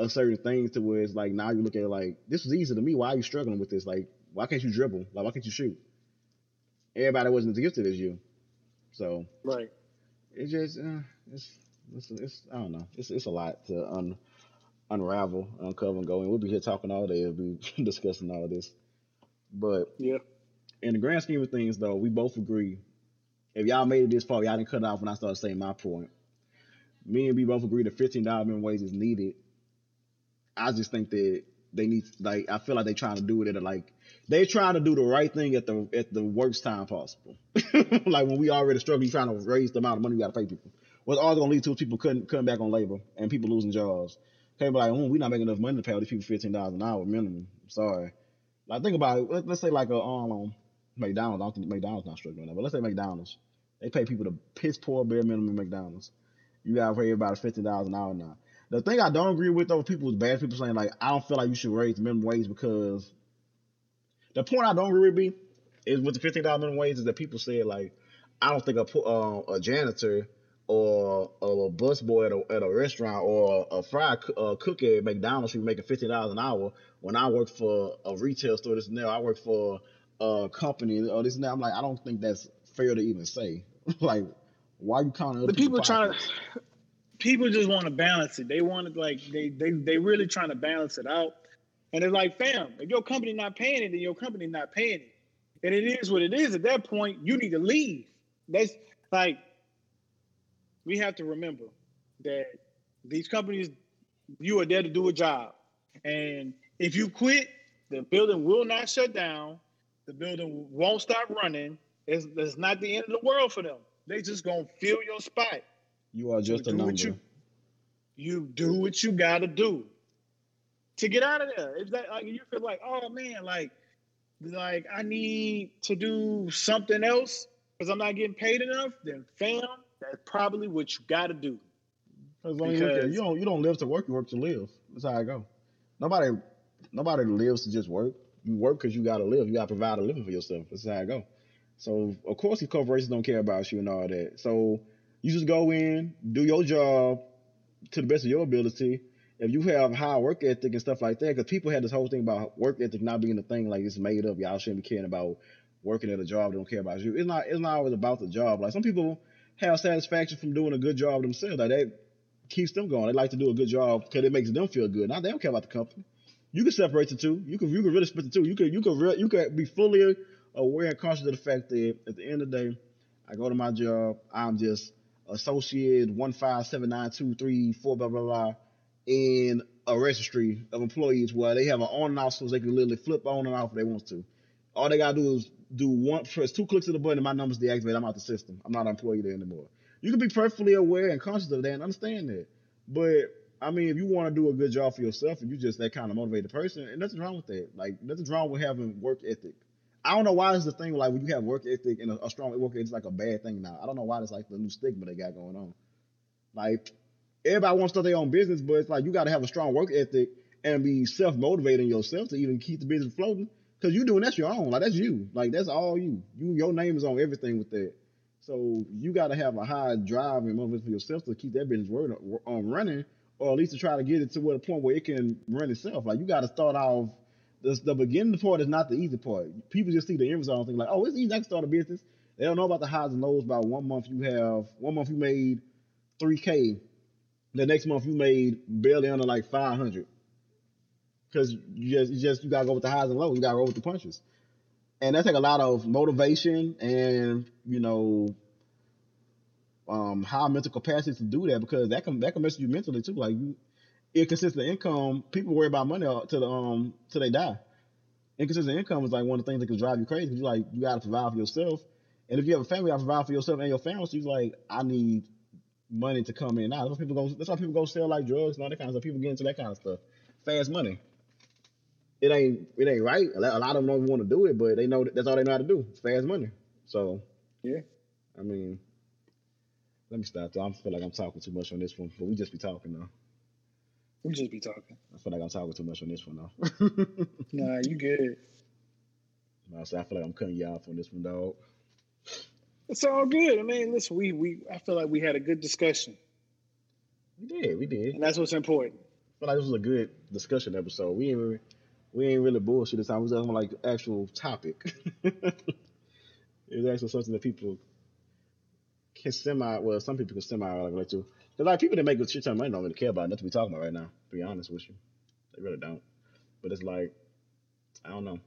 a certain thing to where it's like now you look at it like this was easy to me. Why are you struggling with this? Like, why can't you dribble? Like, why can't you shoot? Everybody wasn't as gifted as you, so Right. it's just uh, it's, it's it's I don't know. It's it's a lot to un, unravel, uncover, and go. And we'll be here talking all day. We'll be [laughs] discussing all this. But Yeah. in the grand scheme of things, though, we both agree. If y'all made it this far, y'all didn't cut it off when I started saying my point. Me and we both agree that fifteen dollar minimum wage is needed. I just think that they need like I feel like they trying to do it at a, like they trying to do the right thing at the at the worst time possible. [laughs] like when we already struggling trying to raise the amount of money we got to pay people. What's all gonna lead to people cutting cutting back on labor and people losing jobs. Okay, but like, oh, we're not making enough money to pay all these people fifteen dollars an hour minimum. Sorry. Like think about it. Let, let's say like a um McDonald's. I don't think McDonald's not struggling now, but let's say McDonald's. They pay people the piss poor bare minimum McDonald's. You gotta pay about fifteen dollars an hour now. The thing I don't agree with though, people is bad people saying like I don't feel like you should raise minimum wage because the point I don't agree with is with the fifteen dollar minimum wage is that people say like I don't think a uh, a janitor or a busboy at a, at a restaurant or a fry coo- uh, cook at McDonald's should be making fifteen dollars an hour when I work for a retail store. This and that. I work for a company or this and that. I'm like I don't think that's fair to even say. [laughs] like why you counting other The people people's trying to? People just want to balance it. They want to like they they they really trying to balance it out. And it's like, fam, if your company not paying it, then your company not paying it. And it is what it is. At that point, you need to leave. That's like we have to remember that these companies, you are there to do a job. And if you quit, the building will not shut down. The building won't stop running. It's, it's not the end of the world for them. They just gonna fill your spot. You are just a number. you you do what you gotta do to get out of there. If that like you feel like, oh man, like like I need to do something else because I'm not getting paid enough, then fam, that's probably what you gotta do. Because I mean, look at Because- you don't you don't live to work, you work to live. That's how I go. Nobody nobody lives to just work. You work because you gotta live. You gotta provide a living for yourself. That's how I go. So of course these corporations don't care about you and all that. So you just go in, do your job to the best of your ability, if you have high work ethic and stuff like that, because people had this whole thing about work ethic not being a thing, like it's made up. Y'all shouldn't be caring about working at a job. They don't care about you. It's not. It's not always about the job. Like some people have satisfaction from doing a good job themselves. Like that keeps them going. They like to do a good job because it makes them feel good. Now they don't care about the company. You can separate the two. You can you can really split the two. You can you can re- you can be fully aware and conscious of the fact that at the end of the day, I go to my job. I'm just associate one five seven nine two three four blah blah blah in a registry of employees where they have an on and off so they can literally flip on and off if they want to. All they gotta do is do one press two clicks of the button and my number's deactivated. I'm out the system. I'm not an employee there anymore. You can be perfectly aware and conscious of that and understand that. But I mean, if you want to do a good job for yourself and you're just that kind of motivated person, and nothing's wrong with that. Like nothing's wrong with having work ethic. I don't know why it's the thing like when you have work ethic and a, a strong work ethic, it's like a bad thing now. I don't know why it's like the new stigma they got going on. Like everybody wants to start their own business, but it's like you got to have a strong work ethic and be self motivating yourself to even keep the business floating. Cause you doing that's your own, like that's you, like that's all you. You your name is on everything with that. So you got to have a high drive and motivation for yourself to keep that business word on um, running, or at least to try to get it to a point where it can run itself. Like you got to start off. The, the beginning part is not the easy part. People just see the end result and think like, oh, it's easy. I can start a business. They don't know about the highs and lows. About one month you have one month you made three k, the next month you made barely under like five hundred. Because you just you just you gotta go with the highs and lows. You gotta roll with the punches and that take a lot of motivation and you know um high mental capacity to do that because that can that can mess you mentally too. Like you inconsistent income, people worry about money to the um till they die. Inconsistent income is like one of the things that can drive you crazy. You like you gotta provide for yourself. And if you have a family, you gotta provide for yourself and your family. So you're like, I need money to come in now. That's why people go that's why people go sell like drugs and all that kind of stuff. People get into that kind of stuff. Fast money it ain't it ain't right. A lot of them don't want to do it, but they know that that's all they know how to do. Fast money. So yeah, I mean, let me stop. I feel like I'm talking too much on this one, but we just be talking though. We just be talking. I feel like I'm talking too much on this one though. [laughs] nah, you good. No, so I feel like I'm cutting you off on this one, dog. It's all good. I mean, listen, we we I feel like we had a good discussion. We did, we did, and that's what's important. I feel like this was a good discussion episode. We ain't we ain't really bullshit this time. We was talking like actual topic. [laughs] it's actually something that people can semi. Well, some people can semi relate to. Cause like people that make a shit ton of money don't really care about nothing we talking about right now. To be honest with you, they really don't. But it's like I don't know.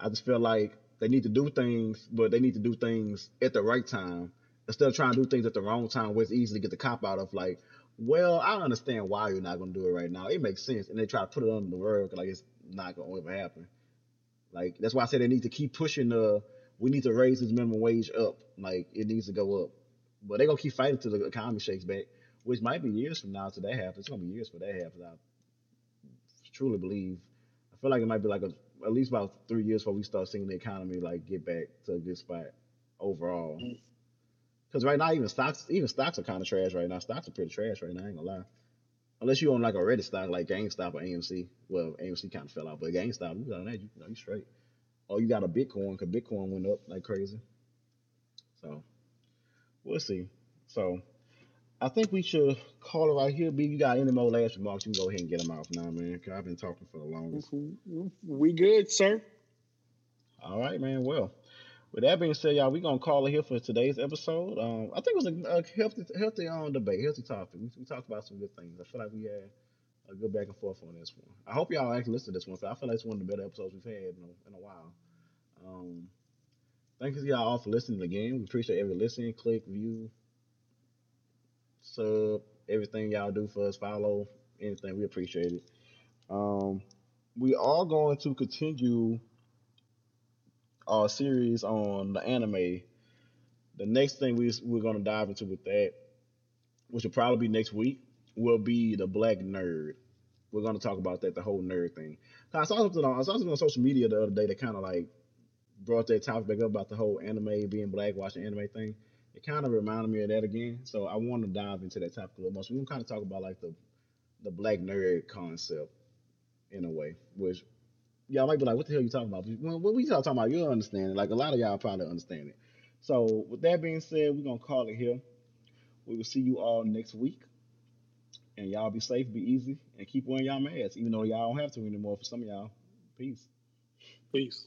I just feel like they need to do things, but they need to do things at the right time instead of trying to do things at the wrong time where it's easy to get the cop out of like, well, I understand why you're not gonna do it right now. It makes sense, and they try to put it under the rug like it's not gonna ever happen. Like that's why I say they need to keep pushing the. We need to raise this minimum wage up. Like it needs to go up. But they're gonna keep fighting till the economy shakes back, which might be years from now till that happens. It's gonna be years for that happens. I truly believe. I feel like it might be like a, at least about three years before we start seeing the economy like get back to a good spot overall. Because mm-hmm. right now, even stocks, even stocks are kind of trash right now. Stocks are pretty trash right now. I ain't gonna lie. Unless you own like a Reddit stock like GameStop or AMC. Well, AMC kind of fell out, but GameStop, you got that, you, know, you straight. Or you got a Bitcoin because Bitcoin went up like crazy. So we'll see. So I think we should call it right here. B, you got any more last remarks? You can go ahead and get them off now, man. Cause I've been talking for the longest. We good, sir. All right, man. Well, with that being said, y'all, we're gonna call it here for today's episode. Um, I think it was a, a healthy, healthy um, debate, healthy topic. We, we, talked about some good things. I feel like we had a good back and forth on this one. I hope y'all actually listen to this one. Because I feel like it's one of the better episodes we've had in a, in a while. Um, thank you y'all all for listening again. We appreciate every listen, click, view, sub, everything y'all do for us. Follow anything. We appreciate it. Um, we are going to continue our series on the anime. The next thing we, we're going to dive into with that, which will probably be next week, will be the Black Nerd. We're going to talk about that, the whole nerd thing. I saw something on, I saw something on social media the other day that kind of like brought that topic back up about the whole anime being black, watching anime thing. It kind of reminded me of that again. So I want to dive into that topic a little more. So we can kind of talk about like the the black nerd concept in a way, which y'all might be like, what the hell are you talking about? When, when we talking about, you'll understand it. Like a lot of y'all probably understand it. So with that being said, we're gonna call it here. We will see you all next week. And y'all be safe, be easy, and keep wearing y'all masks, even though y'all don't have to anymore for some of y'all. Peace. Peace.